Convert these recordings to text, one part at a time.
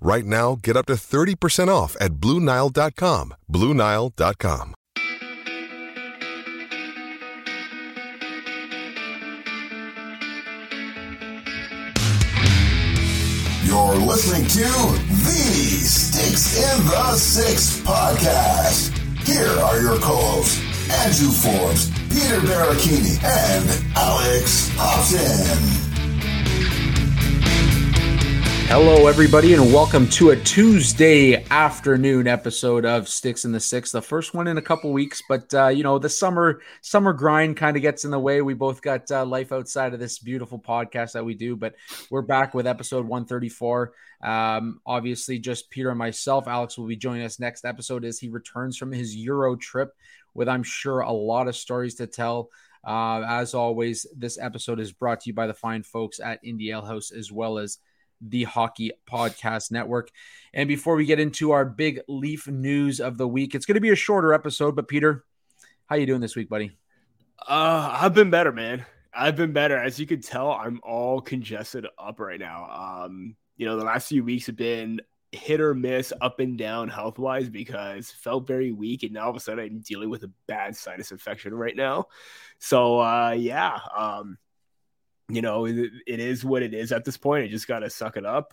Right now, get up to 30% off at BlueNile.com. BlueNile.com. You're listening to the Sticks in the Six podcast. Here are your co-hosts, Andrew Forbes, Peter Baracchini, and Alex Hobson. Hello, everybody, and welcome to a Tuesday afternoon episode of Sticks in the Six. The first one in a couple weeks, but uh, you know the summer summer grind kind of gets in the way. We both got uh, life outside of this beautiful podcast that we do, but we're back with episode one thirty four. Um, obviously, just Peter and myself. Alex will be joining us next episode as he returns from his Euro trip, with I'm sure a lot of stories to tell. Uh, as always, this episode is brought to you by the fine folks at Indie Alehouse as well as the Hockey Podcast Network. And before we get into our big Leaf news of the week, it's going to be a shorter episode. But Peter, how you doing this week, buddy? Uh, I've been better, man. I've been better. As you can tell, I'm all congested up right now. Um, you know, the last few weeks have been hit or miss, up and down health wise because felt very weak, and now all of a sudden I'm dealing with a bad sinus infection right now. So uh, yeah, um, you know, it, it is what it is at this point. I just got to suck it up.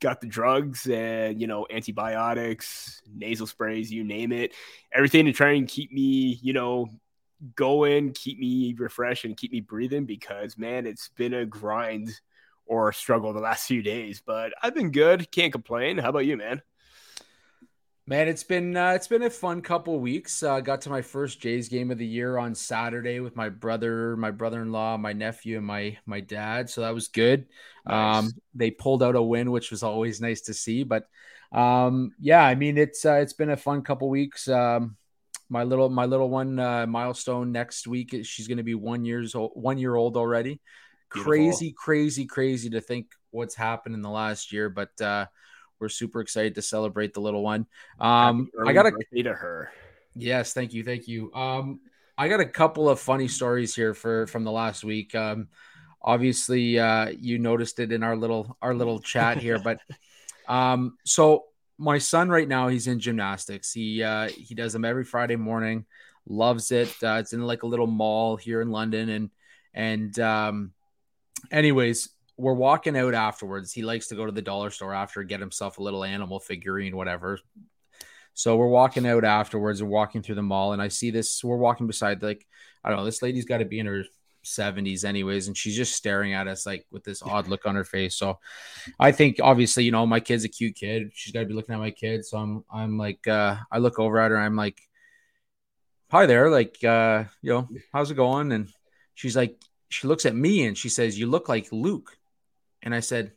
Got the drugs and, you know, antibiotics, nasal sprays, you name it, everything to try and keep me, you know, going, keep me refreshed and keep me breathing because, man, it's been a grind or struggle the last few days. But I've been good. Can't complain. How about you, man? Man, it's been uh, it's been a fun couple weeks. Uh, got to my first Jays game of the year on Saturday with my brother, my brother-in-law, my nephew, and my my dad. So that was good. Nice. Um, they pulled out a win, which was always nice to see. But um, yeah, I mean it's uh, it's been a fun couple weeks. Um, my little my little one uh, milestone next week. She's going to be one years old, one year old already. Beautiful. Crazy, crazy, crazy to think what's happened in the last year, but. uh we're super excited to celebrate the little one. Um, I got a birthday to her. yes, thank you, thank you. Um, I got a couple of funny stories here for from the last week. Um, obviously, uh, you noticed it in our little our little chat here, but um, so my son right now he's in gymnastics. He uh, he does them every Friday morning. Loves it. Uh, it's in like a little mall here in London, and and um, anyways, we're walking out afterwards. He likes to go to the dollar store after, get himself a little animal figurine, whatever. So we're walking out afterwards and walking through the mall, and I see this. We're walking beside like I don't know. This lady's got to be in her 70s, anyways, and she's just staring at us like with this odd look on her face. So I think obviously, you know, my kid's a cute kid. She's got to be looking at my kid. So I'm I'm like uh I look over at her. I'm like, hi there, like uh you know, how's it going? And she's like, she looks at me and she says, you look like Luke. And I said,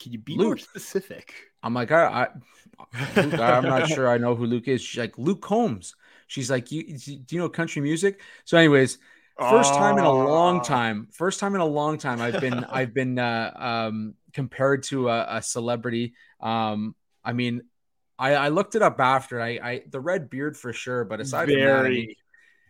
Can you be more specific? I'm like, I, I, Luke, I'm not sure I know who Luke is. She's like, Luke Combs. She's like, you, do you know country music? So, anyways, first time in a long Oh. time, first time in a long time, I've been, I've been uh, um, compared to a, a celebrity. Um, I mean, I, I looked it up after. I, I, the red beard for sure, but aside from that, I mean,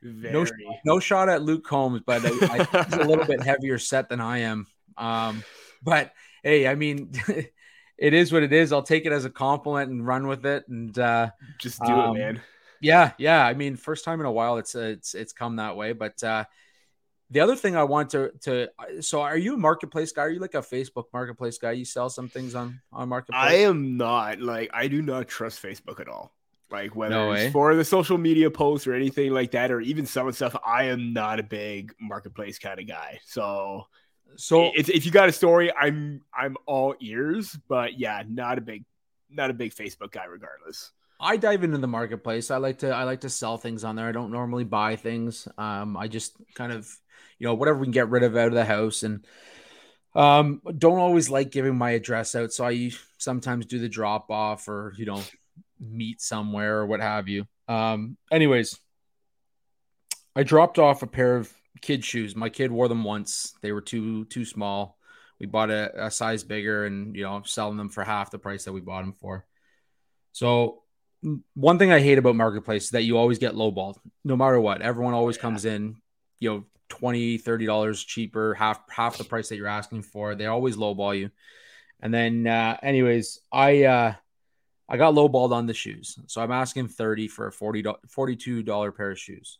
very, no, no shot at Luke Combs, but I, I, he's a little bit heavier set than I am. Um, but hey, I mean, it is what it is. I'll take it as a compliment and run with it. And uh, Just do um, it, man. yeah, yeah. I mean, first time in a while, it's it's it's come that way. But uh, the other thing I want to to so are you a marketplace guy? Are you like a Facebook marketplace guy? You sell some things on on marketplace. I am not like I do not trust Facebook at all. Like whether no it's for the social media posts or anything like that, or even some stuff, I am not a big marketplace kind of guy. So, so if you got a story, I'm I'm all ears. But yeah, not a big not a big Facebook guy, regardless. I dive into the marketplace. I like to I like to sell things on there. I don't normally buy things. Um, I just kind of you know whatever we can get rid of out of the house and um don't always like giving my address out so i sometimes do the drop off or you know meet somewhere or what have you um anyways i dropped off a pair of kid shoes. My kid wore them once. They were too too small. We bought a, a size bigger and you know selling them for half the price that we bought them for. So one thing i hate about marketplace is that you always get lowballed no matter what. Everyone always yeah. comes in you know 20 30 dollars cheaper half half the price that you're asking for. They always lowball you. And then uh anyways i uh i got lowballed on the shoes. So i'm asking 30 for a 40 42 dollar pair of shoes.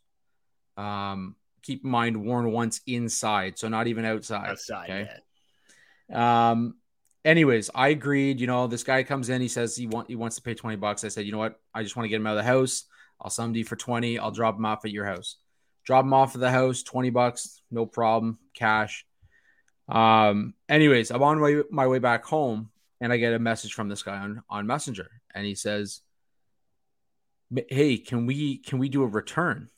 Um keep in mind worn once inside so not even outside outside okay yeah. um anyways i agreed you know this guy comes in he says he want he wants to pay 20 bucks i said you know what i just want to get him out of the house i'll sum you for 20 i'll drop him off at your house drop him off at the house, 20 bucks, no problem, cash. Um, anyways, I'm on my, my way back home and I get a message from this guy on, on Messenger and he says, Hey, can we can we do a return?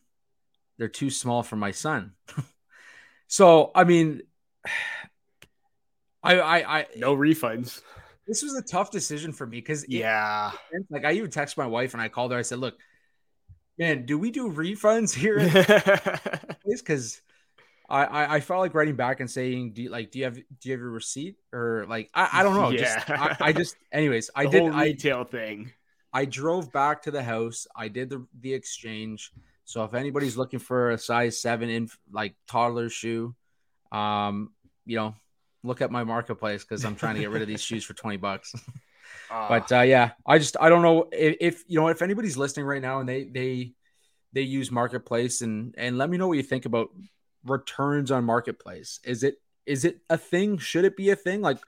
They're too small for my son. so I mean I I I no refunds. This was a tough decision for me because yeah, it, like I even texted my wife and I called her. I said, "Look, man, do we do refunds here? Because I, I, I felt like writing back and saying, do you, like, do you have do you have your receipt or like I, I don't know. Yeah. Just I, I just anyways, I the did retail I, thing. I drove back to the house. I did the the exchange. So if anybody's looking for a size seven in like toddler shoe, um, you know, look at my marketplace because I'm trying to get rid of these shoes for 20 bucks. Uh, but uh, yeah, I just I don't know if, if, you know if anybody's listening right now and they they they use marketplace and and let me know what you think about returns on marketplace. Is it is it a thing? Should it be a thing? Like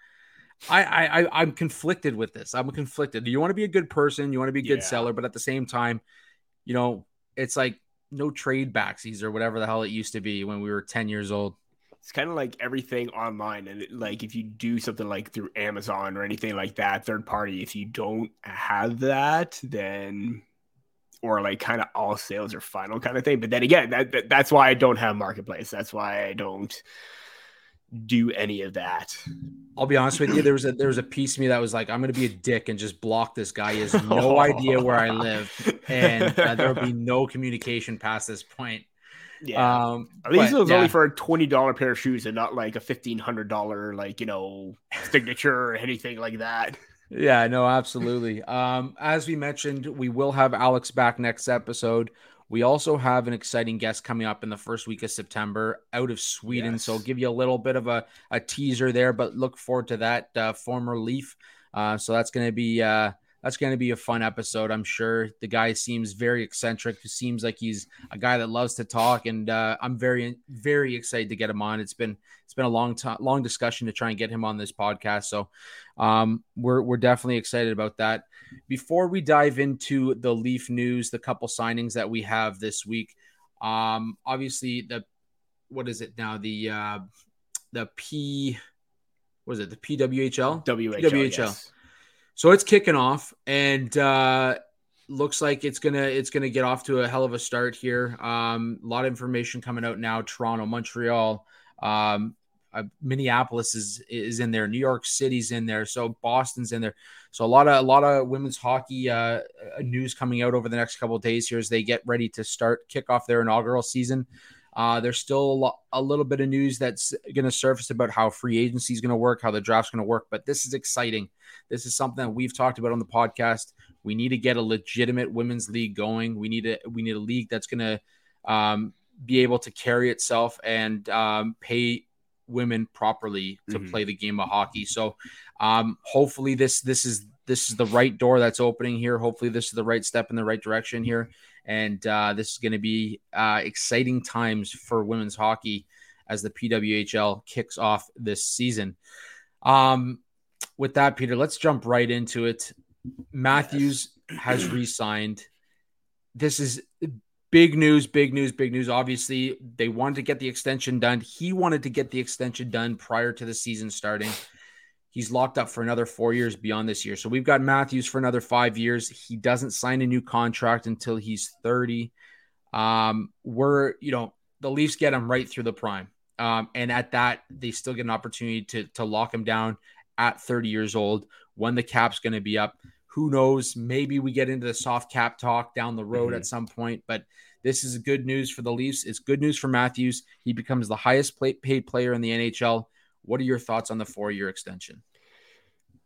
I I, I am conflicted with this. I'm conflicted. You want to be a good person, you want to be a good yeah. seller, but at the same time, you know, it's like no trade backsies or whatever the hell it used to be when we were 10 years old. It's kind of like everything online and it, like if you do something like through amazon or anything like that third party if you don't have that then or like kind of all sales are final kind of thing. But then again that, that that's why i don't have marketplace. That's why i don't do any of that i'll be honest with you there was a there was a piece of me that was like i'm gonna be a dick and just block this guy he has no idea where i live and uh, there'll be no communication past this point yeah. Um, At least but, it was yeah. only for a twenty dollar pair of shoes and not like a fifteen hundred dollar like you know signature or anything like that. Yeah, no, absolutely. Um, as we mentioned, we will have Alex back next episode. We also have an exciting guest coming up in the first week of September out of Sweden. Yes. So I'll give you a little bit of a, a teaser there, but look forward to that. Uh, former Leaf. Uh, so that's going to be uh, that's going to be a fun episode, I'm sure. The guy seems very eccentric. He seems like he's a guy that loves to talk, and uh, I'm very, very excited to get him on. It's been it's been a long time, long discussion to try and get him on this podcast. So um, we're we're definitely excited about that. Before we dive into the Leaf news, the couple signings that we have this week, um, obviously the what is it now the uh, the P was it the PWHL WHL. Yes. So it's kicking off, and uh, looks like it's gonna it's gonna get off to a hell of a start here. Um, a lot of information coming out now. Toronto, Montreal, um, uh, Minneapolis is is in there. New York City's in there. So Boston's in there. So a lot of a lot of women's hockey uh, uh news coming out over the next couple days here as they get ready to start kick off their inaugural season. Uh, there's still a, a, little bit of news that's going to surface about how free agency is going to work, how the draft's going to work. But this is exciting. This is something that we've talked about on the podcast. We need to get a legitimate women's league going. We need a we need a league that's going to um, be able to carry itself and um, pay women properly to mm-hmm. play the game of hockey. So um, hopefully this this is this is the right door that's opening here. Hopefully this is the right step in the right direction here and uh, this is going to be uh, exciting times for women's hockey as the PWHL kicks off this season. Um, with that, Peter, let's jump right into it. Matthews yes. has re-signed. this is big news, big news, big news. Obviously, they wanted to get the extension done. He wanted to get the extension done prior to the season starting. He's locked up for another four years beyond this year. So we've got Matthews for another five years. He doesn't sign a new contract until he's 30. Um, we're, you know, the Leafs get him right through the prime. Um, and at that, they still get an opportunity to, to lock him down at 30 years old when the cap's going to be up. Who knows? Maybe we get into the soft cap talk down the road mm-hmm. at some point, but this is good news for the Leafs. It's good news for Matthews. He becomes the highest paid player in the NHL. What are your thoughts on the four year extension?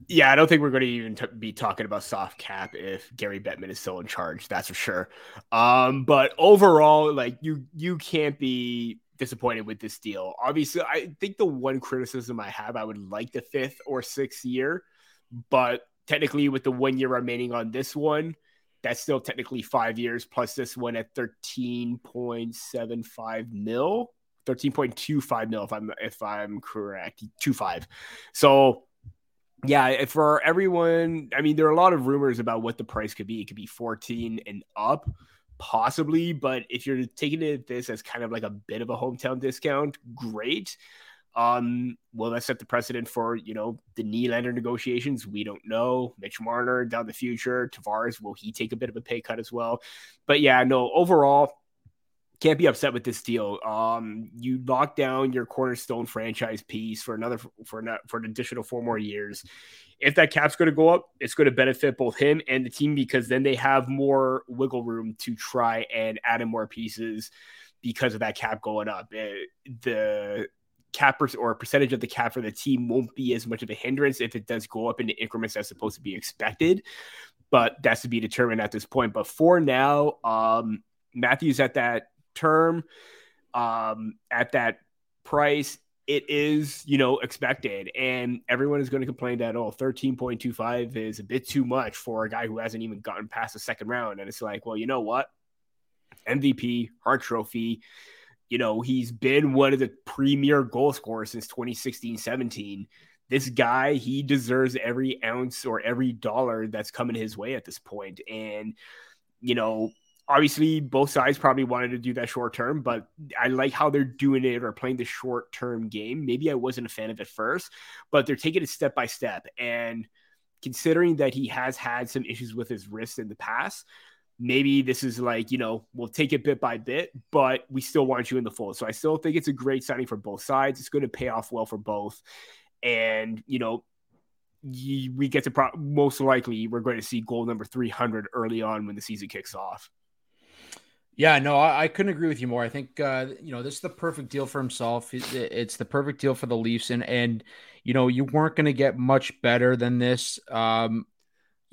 Yeah, I don't think we're going to even t- be talking about soft cap if Gary Bettman is still in charge. That's for sure. Um, but overall, like you, you can't be disappointed with this deal. Obviously, I think the one criticism I have, I would like the fifth or sixth year, but technically, with the one year remaining on this one, that's still technically five years plus this one at 13.75 mil 13.25 mil if i'm if i'm correct 25 so yeah for everyone i mean there are a lot of rumors about what the price could be. It could be 14 and up possibly but if you're taking it this as kind of like a bit of a hometown discount great um, will that set the precedent for you know the Nylander negotiations? We don't know. Mitch Marner down the future. Tavares will he take a bit of a pay cut as well? But yeah, no. Overall, can't be upset with this deal. Um, you lock down your cornerstone franchise piece for another for not for an additional four more years. If that cap's going to go up, it's going to benefit both him and the team because then they have more wiggle room to try and add in more pieces because of that cap going up. It, eh, the cap or a percentage of the cap for the team won't be as much of a hindrance if it does go up into increments as supposed to be expected. But that's to be determined at this point. But for now, um, Matthews at that term, um, at that price, it is, you know, expected. And everyone is going to complain that, oh, 13.25 is a bit too much for a guy who hasn't even gotten past the second round. And it's like, well, you know what? MVP, Hart Trophy, you know, he's been one of the premier goal scorers since 2016 17. This guy, he deserves every ounce or every dollar that's coming his way at this point. And, you know, obviously both sides probably wanted to do that short term, but I like how they're doing it or playing the short term game. Maybe I wasn't a fan of it first, but they're taking it step by step. And considering that he has had some issues with his wrist in the past, maybe this is like, you know, we'll take it bit by bit, but we still want you in the fold. So I still think it's a great signing for both sides. It's going to pay off well for both. And, you know, we get to pro- most likely we're going to see goal number 300 early on when the season kicks off. Yeah, no, I, I, couldn't agree with you more. I think uh, you know this is the perfect deal for himself. It, it's the perfect deal for the Leafs, and and you know you weren't going to get much better than this. Um,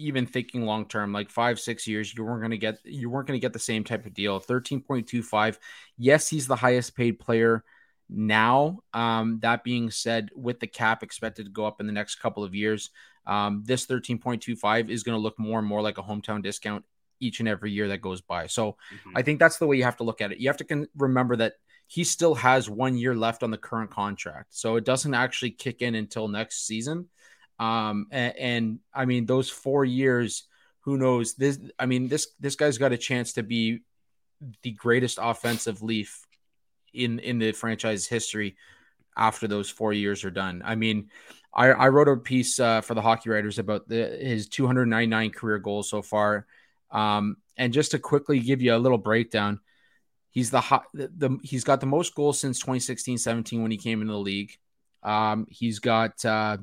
even thinking long term, like five, six years, you weren't going to get you weren't going to get the same type of deal. Thirteen point two five. Yes, he's the highest paid player now. Um, that being said, with the cap expected to go up in the next couple of years, um, this thirteen point two five is going to look more and more like a hometown discount each and every year that goes by. So mm-hmm. I think that's the way you have to look at it. You have to con- remember that he still has one year left on the current contract, so it doesn't actually kick in until next season. Um, and, and I mean, those four years, who knows? This, I mean, this this guy's got a chance to be the greatest offensive leaf in in the franchise history after those four years are done. I mean, I, I wrote a piece uh, for the Hockey Writers about the, his 299 career goals so far, um, and just to quickly give you a little breakdown, he's the, the, the he's got the most goals since 2016-17 when he came into the league. Um, he's got uh,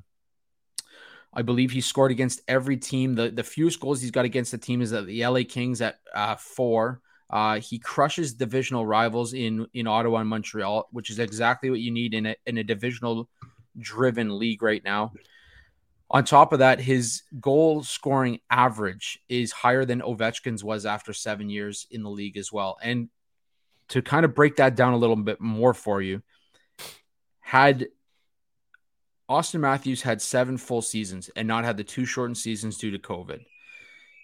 I believe he scored against every team. The the fewest goals he's got against the team is the LA Kings at uh, four. Uh, he crushes divisional rivals in in Ottawa and Montreal, which is exactly what you need in a in a divisional driven league right now. On top of that, his goal scoring average is higher than Ovechkin's was after seven years in the league as well. And to kind of break that down a little bit more for you, had Auston Matthews had seven full seasons and not had the two shortened seasons due to COVID.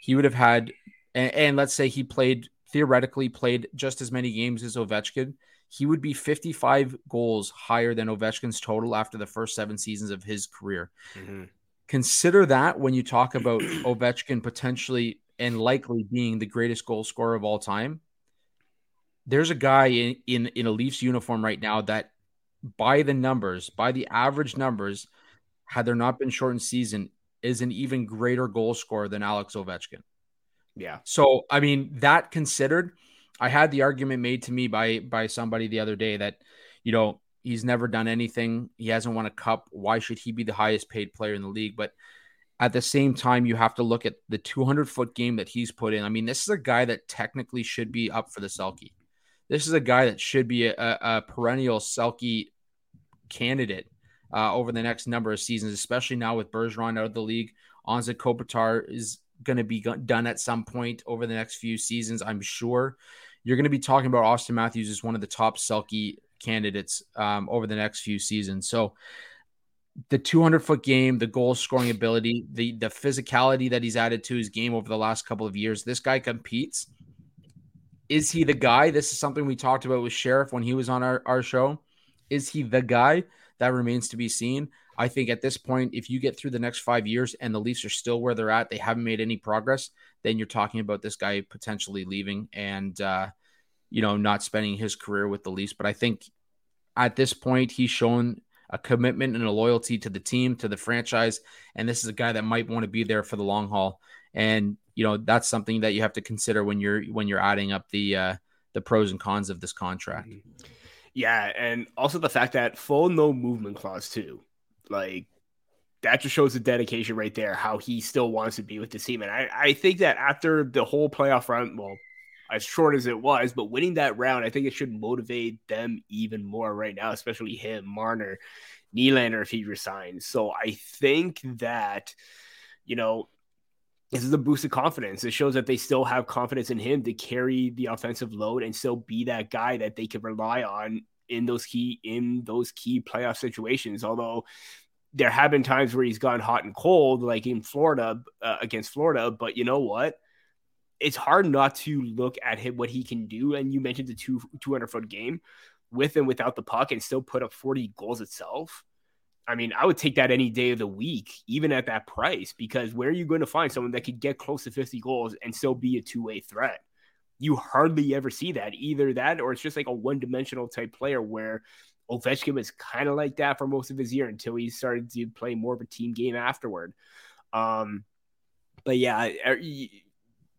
He would have had, and, and, let's say he played theoretically played just as many games as Ovechkin. He would be 55 goals higher than Ovechkin's total after the first seven seasons of his career. Mm-hmm. Consider that when you talk about Ovechkin potentially and likely being the greatest goal scorer of all time. There's a guy in, in, in a Leafs uniform right now that, by the numbers, by the average numbers, had there not been shortened season, is an even greater goal scorer than Alex Ovechkin. Yeah. So, I mean, that considered, I had the argument made to me by by somebody the other day that, you know, he's never done anything. He hasn't won a cup. Why should he be the highest paid player in the league? But at the same time, you have to look at the 200 foot game that he's put in. I mean, this is a guy that technically should be up for the Selke. This is a guy that should be a, a perennial Selke candidate uh, over the next number of seasons, especially now with Bergeron out of the league. Anze Kopitar is going to be done at some point over the next few seasons, I'm sure. You're going to be talking about Auston Matthews as one of the top Selke candidates um, over the next few seasons. So the 200 foot game, the goal scoring ability, the the physicality that he's added to his game over the last couple of years, this guy competes. Is he the guy? This is something we talked about with Sheriff when he was on our, our show. Is he the guy? That remains to be seen. I think at this point, if you get through the next five years and the Leafs are still where they're at, they haven't made any progress, then you're talking about this guy potentially leaving and, uh, you know, not spending his career with the Leafs. But I think at this point, he's shown a commitment and a loyalty to the team, to the franchise. And this is a guy that might want to be there for the long haul. And, you know, that's something that you have to consider when you're, when you're adding up the, uh, the pros and cons of this contract. Yeah. And also the fact that full no movement clause, too like that just shows the dedication right there, how he still wants to be with the team. And I, I think that after the whole playoff run, well, as short as it was, but winning that round, I think it should motivate them even more right now, especially him, Marner, Nylander, if he resigns. So I think that, you know, this is a boost of confidence. It shows that they still have confidence in him to carry the offensive load and still be that guy that they can rely on in those key in those key playoff situations. Although there have been times where he's gone hot and cold, like in Florida uh, against Florida. But you know what? It's hard not to look at him what he can do. And you mentioned the two 200 foot game with and without the puck and still put up 40 goals itself. I mean, I would take that any day of the week, even at that price, because where are you going to find someone that could get close to 50 goals and still be a two way threat? you hardly ever see that. Either that or it's just like a one dimensional type player where Ovechkin was kind of like that for most of his year until he started to play more of a team game afterward. Um, but yeah, I,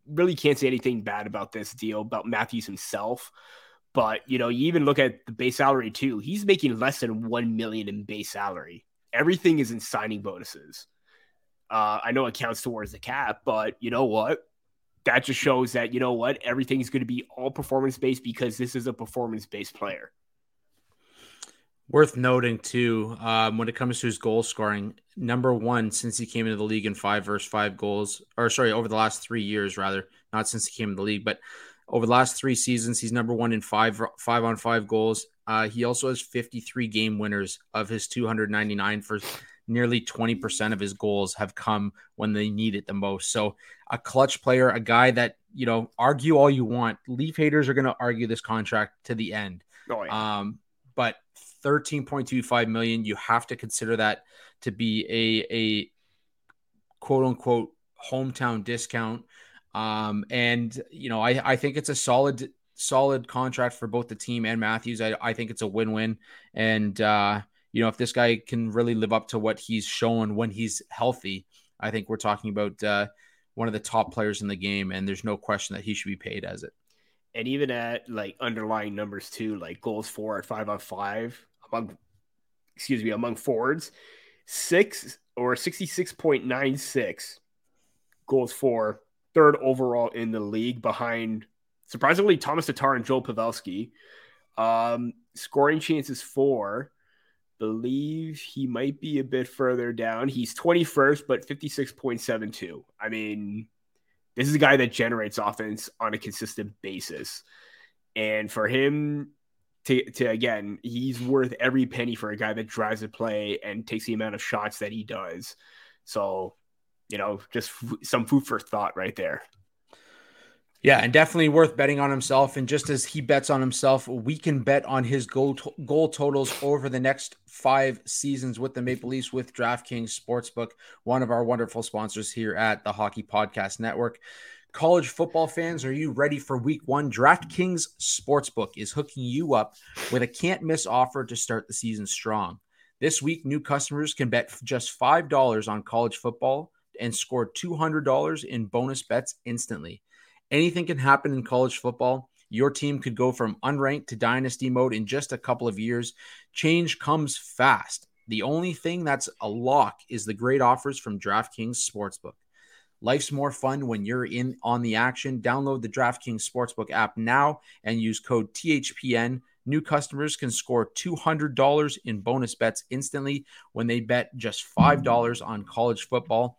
really can't say anything bad about this deal about Matthews himself. But you know, you even look at the base salary too. He's making less than one million in base salary. Everything is in signing bonuses. Uh, I know it counts towards the cap, but you know what? that just shows that you know what everything's going to be all performance based because this is a performance based player. Worth noting too, um, when it comes to his goal scoring, number one since he came into the league in five versus five goals, or sorry, over the last three years rather, not since he came in the league, but over the last three seasons, he's number one in five five on five goals. Uh, he also has 53 game winners of his 299 for nearly 20% of his goals have come when they need it the most. So, a clutch player, a guy that, you know, argue all you want. Leaf haters are going to argue this contract to the end. Oh, yeah. Um, but 13.25 million, you have to consider that to be a, a quote unquote hometown discount. Um, and, you know, I, I think it's a solid, solid contract for both the team and Matthews. I, I think it's a win win. And, uh, you know, if this guy can really live up to what he's shown when he's healthy, I think we're talking about uh, one of the top players in the game, and there's no question that he should be paid as it. And even at like underlying numbers too, like goals for at five on five among, excuse me, among forwards, six or sixty six point nine six goals for, third overall in the league behind surprisingly Thomas Tatar and Joel Pavelski. Um, scoring chances for believe he might be a bit further down. He's 21st, but 56.72. I mean, this is a guy that generates offense on a consistent basis. And for him to, to again, he's worth every penny for a guy that drives a play and takes the amount of shots that he does. So, you know, just f- some food for thought right there. Yeah, and definitely worth betting on himself. And just as he bets on himself, we can bet on his goal goal totals over the next five seasons with the Maple Leafs with DraftKings Sportsbook, one of our wonderful sponsors here at the Hockey Podcast Network. College football fans, are you ready for week one? DraftKings Sportsbook is hooking you up with a can't miss offer to start the season strong. This week, new customers can bet just $5 on college football and score $200 in bonus bets instantly. Anything can happen in college football. Your team could go from unranked to dynasty mode in just a couple of years. Change comes fast. The only thing that's a lock is the great offers from DraftKings Sportsbook. Life's more fun when you're in on the action. Download the DraftKings Sportsbook app now and use code THPN. New customers can score $200 in bonus bets instantly when they bet just $5 on college football.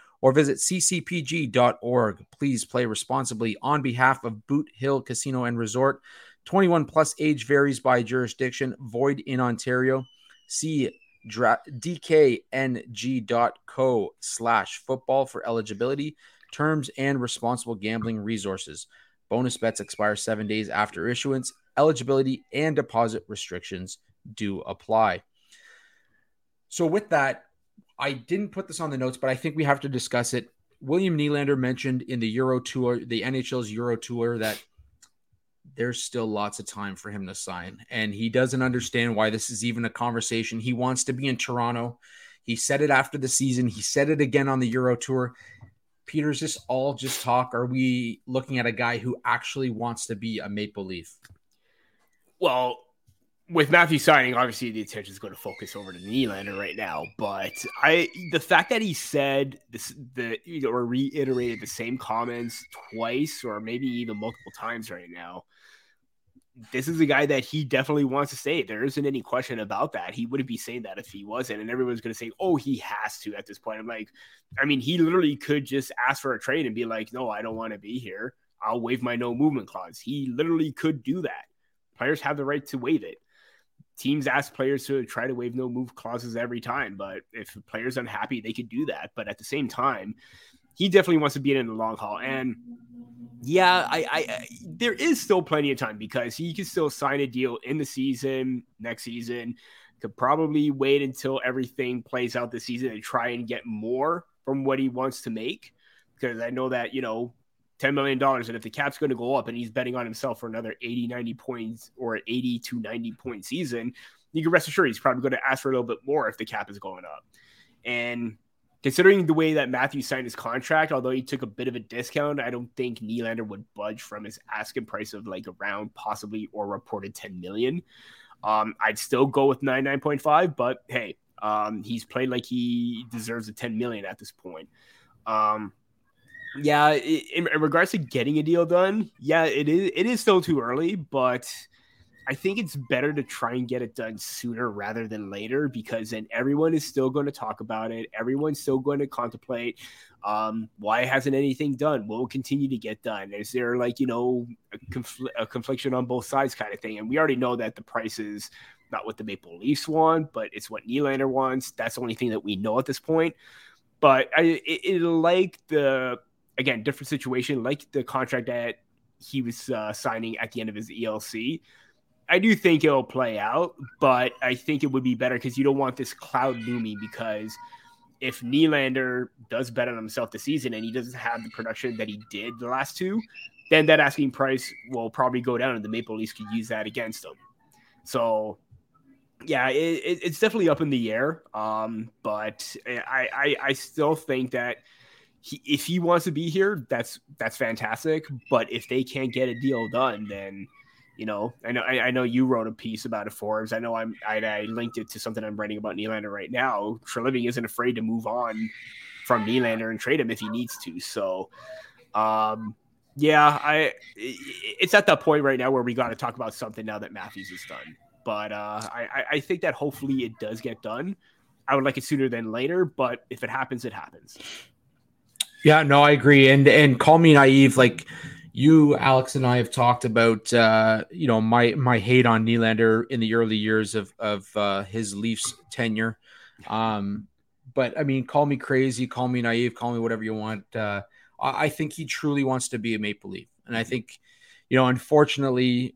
or visit ccpg.org. Please play responsibly on behalf of Boot Hill Casino and Resort. 21 plus age varies by jurisdiction, void in Ontario. See dkng.co slash football for eligibility, terms, and responsible gambling resources. Bonus bets expire seven days after issuance. Eligibility and deposit restrictions do apply. So, with that, I didn't put this on the notes, but I think we have to discuss it. William Nylander mentioned in the Euro Tour, the NHL's Euro Tour, that there's still lots of time for him to sign. And he doesn't understand why this is even a conversation. He wants to be in Toronto. He said it after the season, he said it again on the Euro Tour. Peter's this all just talk? Are we looking at a guy who actually wants to be a Maple Leaf? Well, with Matthew signing, obviously the attention is going to focus over to Nylander right now. But I, the fact that he said this, the or reiterated the same comments twice, or maybe even multiple times right now, this is a guy that he definitely wants to stay. There isn't any question about that. He wouldn't be saying that if he wasn't. And everyone's going to say, oh, he has to at this point. I'm like, I mean, he literally could just ask for a trade and be like, no, I don't want to be here. I'll waive my no movement clause. He literally could do that. Players have the right to waive it. Teams ask players to try to waive no move clauses every time, but if a player's unhappy, they could do that. But at the same time, he definitely wants to be in the long haul. And yeah, I, I, I, there is still plenty of time because he can still sign a deal in the season next season. Could probably wait until everything plays out this season and try and get more from what he wants to make. Because I know that you know, ten million dollars, and if the cap's going to go up and he's betting on himself for another 80, 90 points or 80 to 90 point season, you can rest assured he's probably going to ask for a little bit more if the cap is going up. And considering the way that Matthew signed his contract, although he took a bit of a discount, I don't think Nylander would budge from his asking price of like around possibly or reported 10 million. Um, I'd still go with 99.5, but hey, um, he's played like he deserves a 10 million at this point. Um, yeah, in, in regards to getting a deal done, yeah, it is it is still too early, but I think it's better to try and get it done sooner rather than later because then everyone is still going to talk about it. Everyone's still going to contemplate um, why hasn't anything done? What will continue to get done? Is there like, you know, a, confl- a confliction on both sides kind of thing? And we already know that the price is not what the Maple Leafs want, but it's what Nylander wants. That's the only thing that we know at this point. But I, it, it like the, again, different situation, like the contract that he was uh, signing at the end of his ELC I do think it'll play out, but I think it would be better because you don't want this cloud looming because if Nylander does bet on himself this season and he doesn't have the production that he did the last two, then that asking price will probably go down and the Maple Leafs could use that against him. So yeah, it, it, it's definitely up in the air. Um, but I, I, I still think that he, if he wants to be here, that's that's fantastic. But if they can't get a deal done, then – you know, I know I, I, know you wrote a piece about it, Forbes. I know I'm I, I, linked it to something I'm writing about Nylander right now. Treliving isn't afraid to move on from Nylander and trade him if he needs to. So, um, yeah, I it's at that point right now where we got to talk about something now that Matthews is done. But uh, I, I think that hopefully it does get done. I would like it sooner than later, but if it happens, it happens. Yeah, no, I agree. And and call me naive, like you, Alex, and I have talked about uh, you know my my hate on Nylander in the early years of of uh, his Leafs tenure. Um, but I mean, call me crazy, call me naive, call me whatever you want. Uh, I, I think he truly wants to be a Maple Leaf, and I think you know, unfortunately,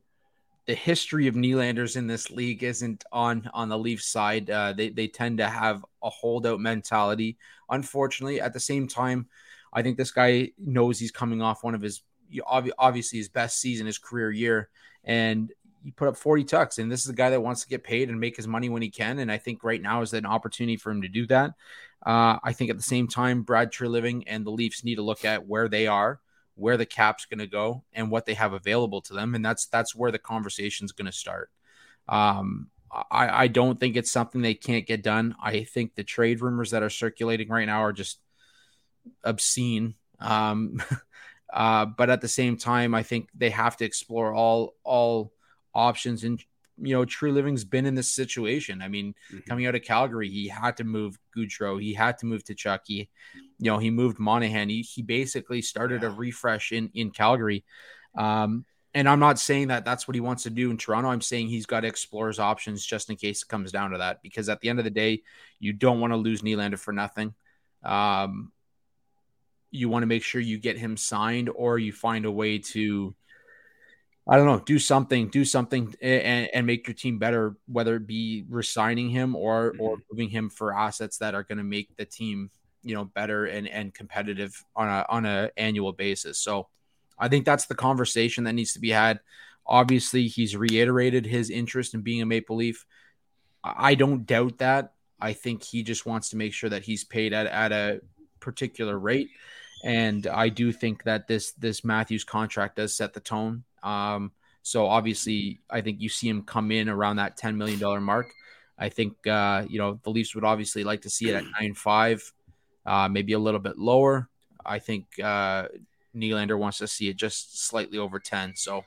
the history of Nylanders in this league isn't on on the Leafs side. Uh, they they tend to have a holdout mentality. Unfortunately, at the same time, I think this guy knows he's coming off one of his obviously his best season, his career year, and he put up 40 tucks. And this is a guy that wants to get paid and make his money when he can. And I think right now is an opportunity for him to do that. Uh, I think at the same time, Brad Treliving and the Leafs need to look at where they are, where the cap's going to go, and what they have available to them. And that's that's where the conversation is going to start. Um, I, I don't think it's something they can't get done. I think the trade rumors that are circulating right now are just obscene. Um, uh, but at the same time, I think they have to explore all all options. And you know, Treliving's been in this situation. I mean, mm-hmm. coming out of Calgary, he had to move Gaudreau, he had to move Tkachuk. You know, he moved Monahan. He he basically started yeah. a refresh in in Calgary. Um, and I'm not saying that that's what he wants to do in Toronto. I'm saying he's got to explore his options just in case it comes down to that. Because at the end of the day, you don't want to lose Nylander for nothing. Um, you want to make sure you get him signed or you find a way to I don't know, do something, do something and, and make your team better, whether it be resigning him or mm-hmm. or moving him for assets that are going to make the team, you know, better and and competitive on a on a annual basis. So I think that's the conversation that needs to be had. Obviously, he's reiterated his interest in being a Maple Leaf. I don't doubt that. I think he just wants to make sure that he's paid at, at a particular rate and I do think that this this Matthews contract does set the tone. Um, so obviously, I think you see him come in around that ten million dollar mark. I think uh, you know the Leafs would obviously like to see it at nine five, uh, maybe a little bit lower. I think uh, Nylander wants to see it just slightly over ten. So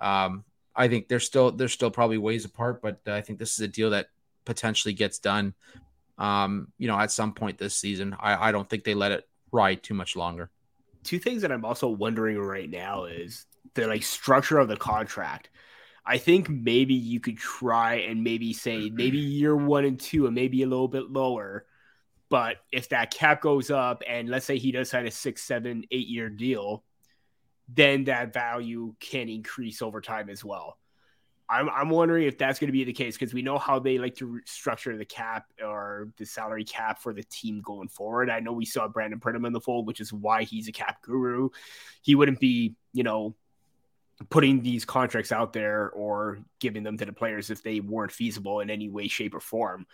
um, I think they're still they're still probably ways apart, but I think this is a deal that potentially gets done. Um, you know, at some point this season. I, I don't think they let it ride too much longer. Two things that I'm also wondering right now is the like structure of the contract. I think maybe you could try and maybe say maybe year one and two and maybe a little bit lower. But if that cap goes up and let's say he does sign a six, seven, eight year deal, then that value can increase over time as well. I'm, I'm wondering if that's going to be the case because we know how they like to structure the cap or the salary cap for the team going forward. I know we saw Brandon Pridham in the fold, which is why he's a cap guru. He wouldn't be, you know, putting these contracts out there or giving them to the players if they weren't feasible in any way, shape, or form.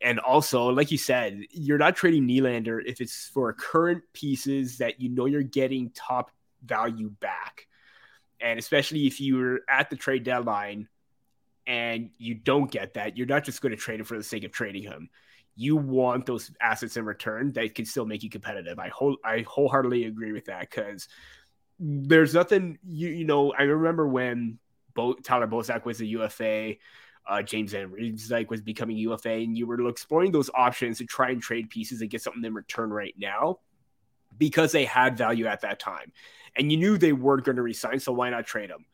And also, like you said, you're not trading Nylander if it's for current pieces that you know you're getting top value back. And especially if you're at the trade deadline and you don't get that, you're not just going to trade him for the sake of trading him. You want those assets in return that can still make you competitive. I whole I wholeheartedly agree with that because there's nothing you you know. I remember when Bo, Tyler Bozak was a UFA, uh, James Van Riemsdyk was becoming UFA, and you were exploring those options to try and trade pieces and get something in return right now because they had value at that time, and you knew they weren't going to resign, so why not trade them?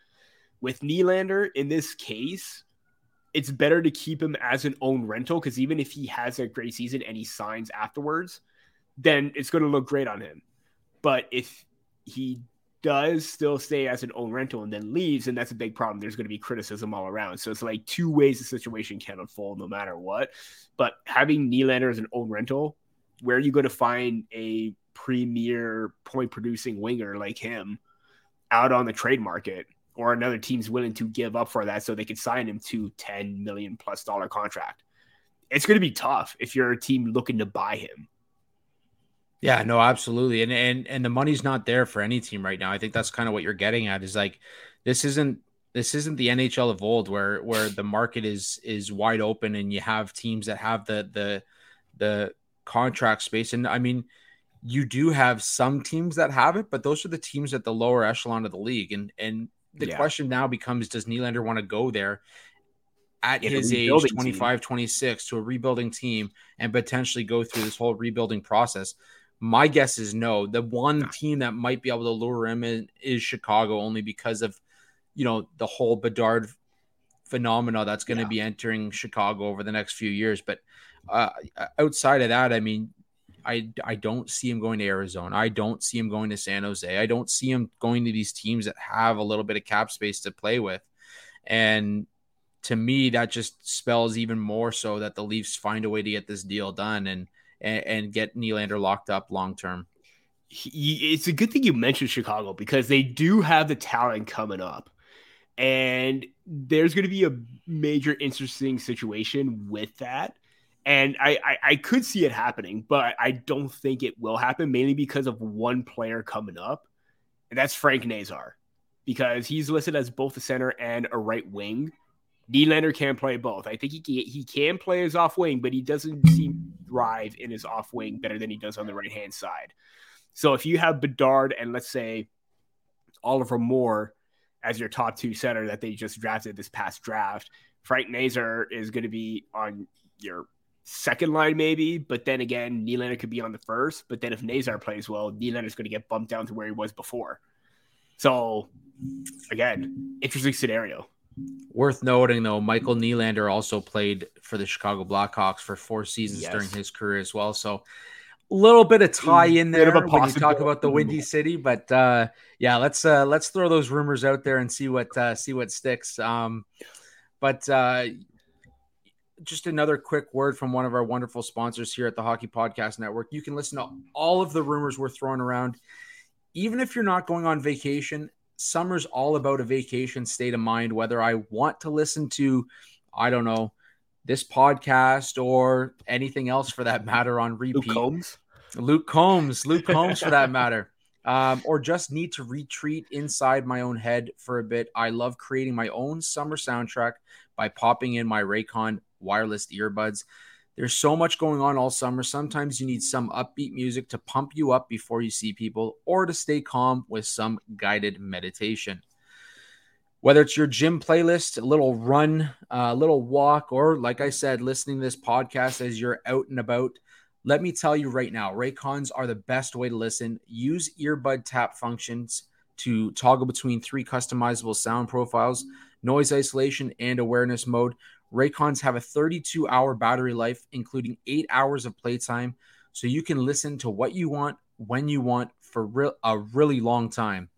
With Nylander, in this case, it's better to keep him as an own rental because even if he has a great season and he signs afterwards, then it's going to look great on him. But if he does still stay as an own rental and then leaves, and that's a big problem. There's going to be criticism all around. So it's like two ways the situation can unfold no matter what. But having Nylander as an own rental, where are you going to find a premier point producing winger like him out on the trade market? Or another team's willing to give up for that so they could sign him to 10 million plus dollar contract. It's going to be tough if you're a team looking to buy him. Yeah, no, absolutely. And and and the money's not there for any team right now. I think that's kind of what you're getting at is like this isn't this isn't the NHL of old where where the market is is wide open and you have teams that have the the the contract space and I mean you do have some teams that have it, but those are the teams at the lower echelon of the league. And and the yeah. question now becomes does Nylander want to go there at his age 25 team. 26 to a rebuilding team and potentially go through this whole rebuilding process My guess is no. The one team that might be able to lure him in is Chicago, only because of you know the whole Bedard phenomena that's going to yeah. be entering Chicago over the next few years. But uh, outside of that, I mean, I I don't see him going to Arizona. I don't see him going to San Jose. I don't see him going to these teams that have a little bit of cap space to play with. And to me, that just spells even more so that the Leafs find a way to get this deal done and and, and get Nylander locked up long term. It's a good thing you mentioned Chicago because they do have the talent coming up. And there's going to be a major interesting situation with that and I, I, I could see it happening, but I don't think it will happen mainly because of one player coming up, and that's Frank Nazar, because he's listed as both a center and a right wing. Nylander can play both. I think he can, he can play his off wing, but he doesn't seem thrive in his off wing better than he does on the right hand side. So if you have Bedard and let's say Oliver Moore as your top two center that they just drafted this past draft, Frank Nazar is going to be on your second line maybe, but then again, Nylander could be on the first. But then if Nazar plays well, Nylander's going to get bumped down to where he was before. So again, interesting scenario. Worth noting though, Michael Nylander also played for the Chicago Blackhawks for four seasons yes. during his career as well. So a little bit of tie in there when you talk about the Windy City, but uh, yeah, let's uh, let's throw those rumors out there and see what uh, see what sticks. Um, but uh, just another quick word from one of our wonderful sponsors here at the Hockey Podcast Network. You can listen to all of the rumors we're throwing around. Even if you're not going on vacation, summer's all about a vacation state of mind, whether I want to listen to, I don't know, this podcast or anything else for that matter on repeat. Luke Combs. Luke Combs, Luke Combs for that matter. Um, or just need to retreat inside my own head for a bit. I love creating my own summer soundtrack by popping in my Raycon wireless earbuds. There's so much going on all summer. Sometimes you need some upbeat music to pump you up before you see people or to stay calm with some guided meditation. Whether it's your gym playlist, a little run, a little walk, or like I said, listening to this podcast as you're out and about, let me tell you right now, Raycons are the best way to listen. Use earbud tap functions to toggle between three customizable sound profiles, noise isolation, and awareness mode. Raycons have a 32 hour battery life, including eight hours of playtime, so you can listen to what you want when you want for re- a really long time.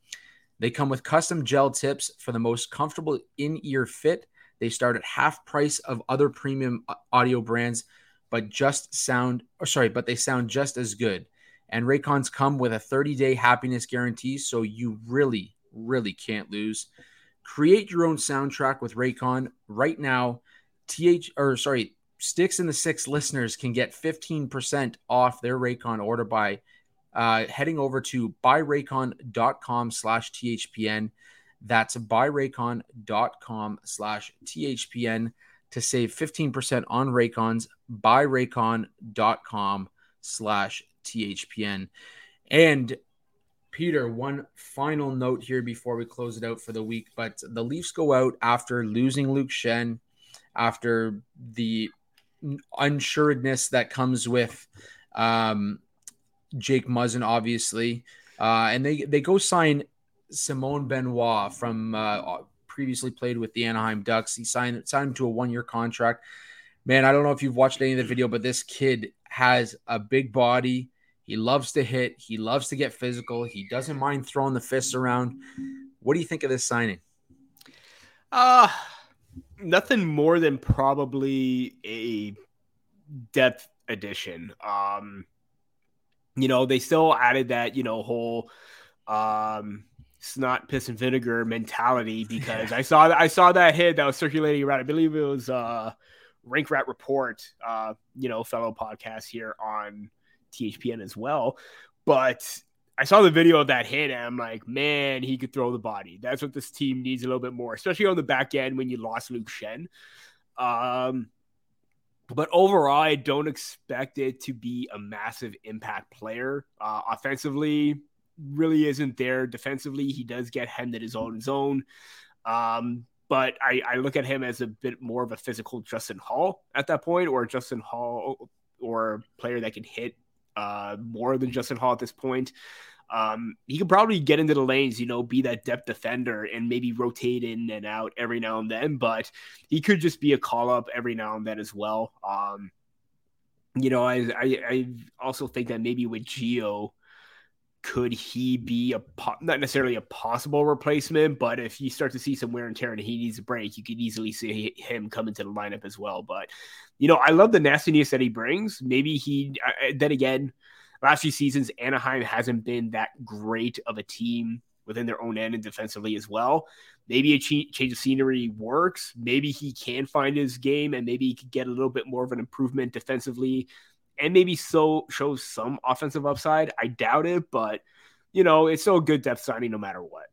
They come with custom gel tips for the most comfortable in ear fit. They start at half price of other premium uh, audio brands, but just sound, or sorry, but they sound just as good. And Raycons come with a 30 day happiness guarantee, so you really, really can't lose. Create your own soundtrack with Raycon right now th or sorry sticks in the six listeners can get 15% off their raycon order by uh, heading over to buyraycon.com slash thpn that's buyraycon.com slash thpn to save 15% on raycons buyraycon.com slash thpn and Peter, one final note here before we close it out for the week. But the Leafs go out after losing Luke Schenn after the unsuredness that comes with um, Jake Muzzin, obviously. Uh, and they, they go sign Simon Benoit from uh, previously played with the Anaheim Ducks. He signed, signed him to a one year contract. Man, I don't know if you've watched any of the video, but this kid has a big body. He loves to hit. He loves to get physical. He doesn't mind throwing the fists around. What do you think of this signing? Uh, nothing more than probably a depth addition. Um, you know, they still added that, you know, whole um snot piss and vinegar mentality because I saw that I saw that hit that was circulating around. I believe it was uh Rink Rat Report, uh, you know, fellow podcast here on THPN as well. But I saw the video of that hit and I'm like, man, he could throw the body. That's what this team needs a little bit more, especially on the back end when you lost Luke Schenn. Um, but overall, I don't expect it to be a massive impact player. Uh, offensively, really isn't there. Defensively, he does get hemmed his own zone. Um, but I, I look at him as a bit more of a physical Justin Holl at that point, or Justin Holl, or a player that can hit uh, more than Justin Holl at this point. Um, he could probably get into the lanes, you know, be that depth defender and maybe rotate in and out every now and then, but he could just be a call up every now and then as well. Um, you know, I, I, I also think that maybe with Gio, could he be a not necessarily a possible replacement, but if you start to see some wear and tear and he needs a break, you could easily see him come into the lineup as well. But you know, I love the nastiness that he brings. Maybe he then again, last few seasons Anaheim hasn't been that great of a team within their own end and defensively as well. Maybe a change of scenery works. Maybe he can find his game and maybe he could get a little bit more of an improvement defensively and maybe so shows some offensive upside. I doubt it, but you know, it's still a good depth signing no matter what.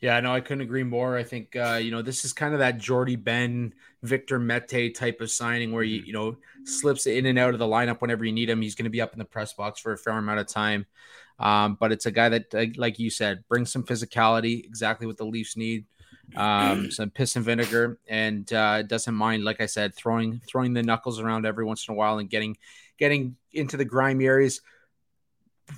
Yeah, no, I couldn't agree more. I think uh, you know this is kind of that Jordie Benn, Victor Mete type of signing where you you know slips in and out of the lineup whenever you need him. He's going to be up in the press box for a fair amount of time, um, but it's a guy that, like you said, brings some physicality, exactly what the Leafs need um, some piss and vinegar, and uh, doesn't mind, like I said, throwing throwing the knuckles around every once in a while and getting getting into the grimy areas.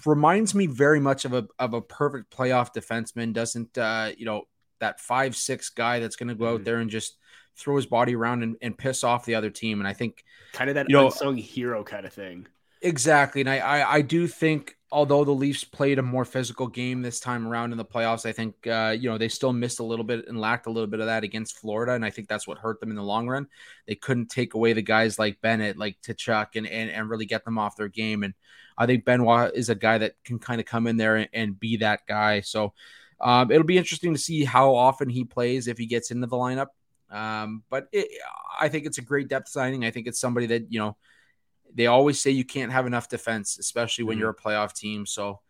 Reminds me very much of a of a perfect playoff defenseman. Doesn't uh, you know that five six guy that's going to go out mm. there and just throw his body around and, and piss off the other team. And I think kind of that you know, unsung hero kind of thing. Exactly, and I, I I do think although the Leafs played a more physical game this time around in the playoffs, I think uh, you know they still missed a little bit and lacked a little bit of that against Florida, and I think that's what hurt them in the long run. They couldn't take away the guys like Bennett, like Tkachuk, and and, and really get them off their game. And I think Benoit is a guy that can kind of come in there and, and be that guy. So um, it'll be interesting to see how often he plays if he gets into the lineup. Um, but it, I think it's a great depth signing. I think it's somebody that you know they always say you can't have enough defense, especially when mm-hmm. you're a playoff team. So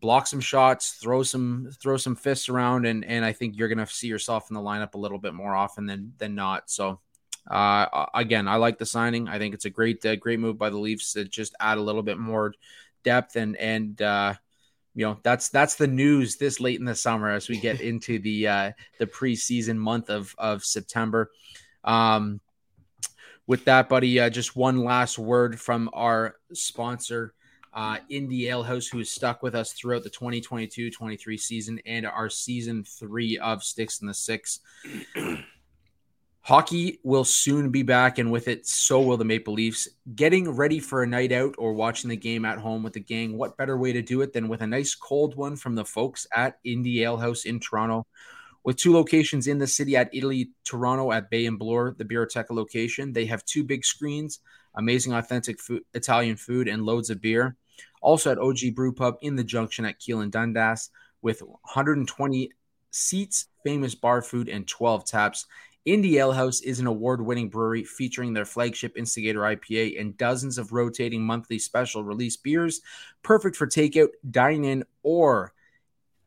block some shots, throw some throw some fists around, and and I think you're gonna see yourself in the lineup a little bit more often than than not. So uh, again, I like the signing. I think it's a great uh, great move by the Leafs to just add a little bit more depth and and uh, you know that's that's the news this late in the summer as we get into the uh, the preseason month of of September. Um, with that, buddy, uh, just one last word from our sponsor, uh, Indie Alehouse, who has stuck with us throughout the 2022 23 season and our season three of Sticks in the Six. Hockey will soon be back, and with it, so will the Maple Leafs. Getting ready for a night out or watching the game at home with the gang, what better way to do it than with a nice cold one from the folks at Indie Alehouse in Toronto? With two locations in the city at Italy, Toronto at Bay and Bloor, the Beerteca location, they have two big screens, amazing authentic food, Italian food, and loads of beer. Also at OG Brew Pub in the Junction at Keele and Dundas with 120 seats, famous bar food, and 12 taps. Indie Alehouse is an award winning brewery featuring their flagship Instigator IPA and dozens of rotating monthly special release beers, perfect for takeout, dine in, or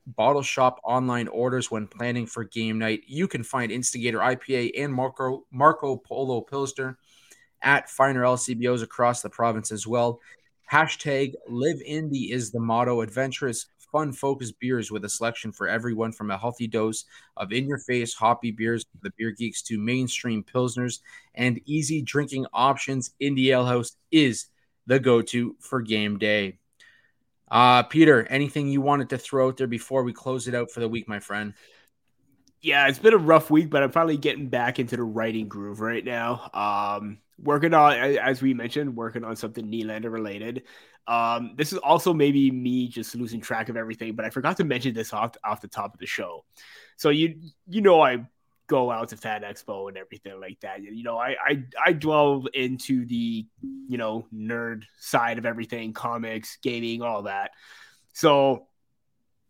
bottle shop online orders when planning for game night. You can find Instigator IPA and Marco Marco Polo Pilsner at finer LCBOs across the province as well. Hashtag Live Indie is the motto. Adventurous, fun focused beers with a selection for everyone from a healthy dose of in your face hoppy beers, for the beer geeks to mainstream pilsners and easy drinking options. Indie Alehouse is the go to for game day. Uh, Peter, anything you wanted to throw out there before we close it out for the week, my friend? Yeah, it's been a rough week, but I'm finally getting back into the writing groove right now. Um, working on, as we mentioned, working on something Nylander related. Um, this is also maybe me just losing track of everything, but I forgot to mention this off off the top of the show. So you you know I go out to Fan Expo and everything like that. You know, I I I dwell into the you know nerd side of everything, comics, gaming, all that. So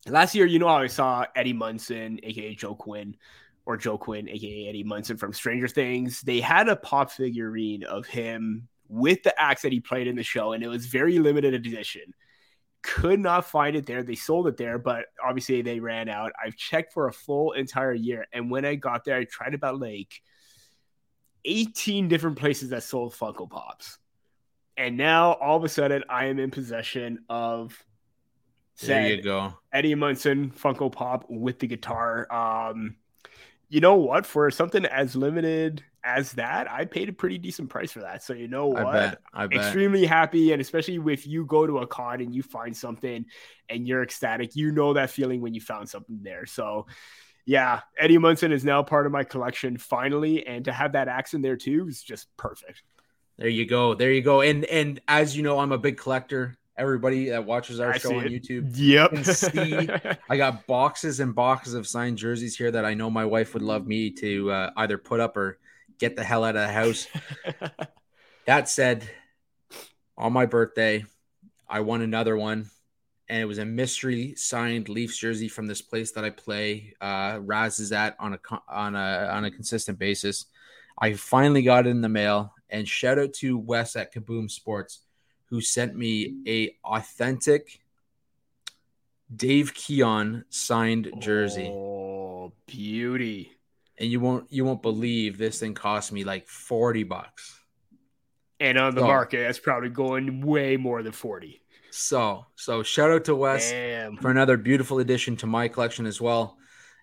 last year, you know, I saw Eddie Munson, aka Joe Quinn, or Joe Quinn, aka Eddie Munson from Stranger Things. They had a pop figurine of him with the axe that he played in the show, and it was very limited edition could not find it there. They sold it there, but obviously they ran out. I've checked for a full entire year. And when I got there, I tried about like 18 different places that sold Funko Pops. And now all of a sudden I am in possession of there you go. Eddie Munson Funko Pop with the guitar. Um, you know what? For something as limited as that, I paid a pretty decent price for that. So you know what? I bet. I bet. Extremely happy, and especially if you go to a con and you find something and you're ecstatic, you know that feeling when you found something there. So yeah, Eddie Munson is now part of my collection finally, and to have that axe in there too is just perfect. There you go. There you go. And and as you know, I'm a big collector. Everybody that watches our I show on. YouTube Yep. can see I got boxes and boxes of signed jerseys here that I know my wife would love me to uh, either put up or get the hell out of the house. That said, on my birthday, I won another one, and it was a mystery signed Leafs jersey from this place that I play. Uh, Raz is at on a on a on a consistent basis. I finally got it in the mail, and shout out to Wes at Kaboom Sports, who sent me a authentic Dave Keon signed jersey Oh, beauty. And you won't you won't believe this thing cost me like 40 bucks And on the Oh. market, that's probably going way more than 40. so so shout out to wes Damn. for another beautiful addition to my collection as well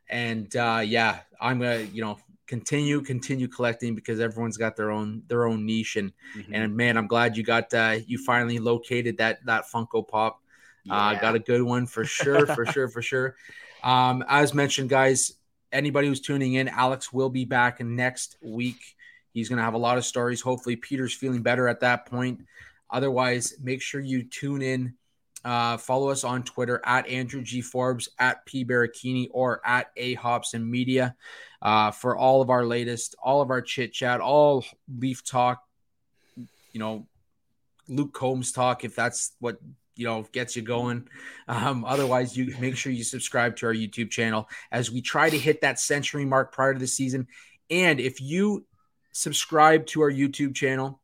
and uh yeah i'm gonna you know continue continue collecting because everyone's got their own their own niche and Mhm. and man i'm glad you got uh you finally located that that funko pop Uh, got a good one for sure, for sure, for sure. Um, as mentioned, guys, anybody who's tuning in, Alex will be back next week. He's going to have a lot of stories. Hopefully, Peter's feeling better at that point. Otherwise, make sure you tune in. Uh, follow us on Twitter at Andrew G. Forbes, at P. Baracchini, or at A. Hobson Media uh, for all of our latest, all of our chit chat, all Leaf talk, you know, Luke Combs talk, if that's what you know gets you going. Um, otherwise, you make sure you subscribe to our YouTube channel as we try to hit that century mark prior to the season. And if you subscribe to our YouTube channel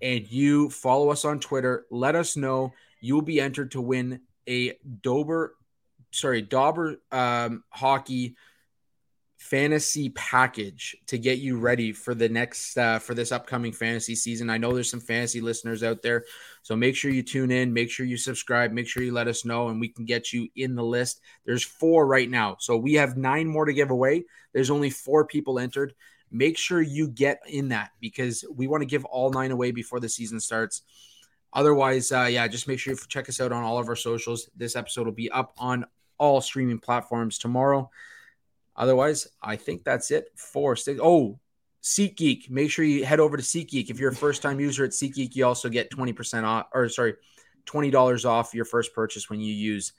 and you follow us on Twitter, let us know. You will be entered to win a Dober, sorry, Dauber um, hockey fantasy package to get you ready for the next uh, for this upcoming fantasy season. I know there's some fantasy listeners out there, so make sure you tune in, make sure you subscribe, make sure you let us know, and we can get you in the list. There's four right now, so we have nine more to give away. There's only four people entered. Make sure you get in that because we want to give all nine away before the season starts. Otherwise, uh, yeah, just make sure you check us out on all of our socials. This episode will be up on all streaming platforms tomorrow. Otherwise, I think that's it for stick. Oh, SeatGeek. Make sure you head over to SeatGeek. If you're a first time user at SeatGeek, you also get 20% off, or sorry, $20 off your first purchase when you use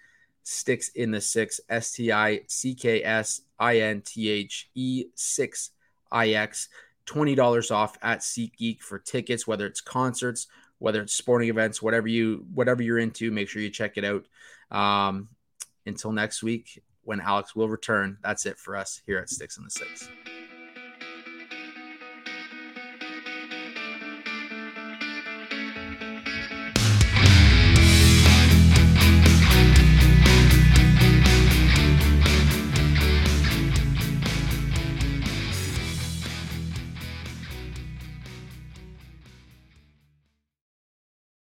Sticks in the Six, S T I C K S I N T H E 6 I X. $20 off at SeatGeek for tickets, whether it's concerts, whether it's sporting events, whatever you whatever you're into, make sure you check it out. Um, until next week, when Alex will return, that's it for us here at Sticks in the Six.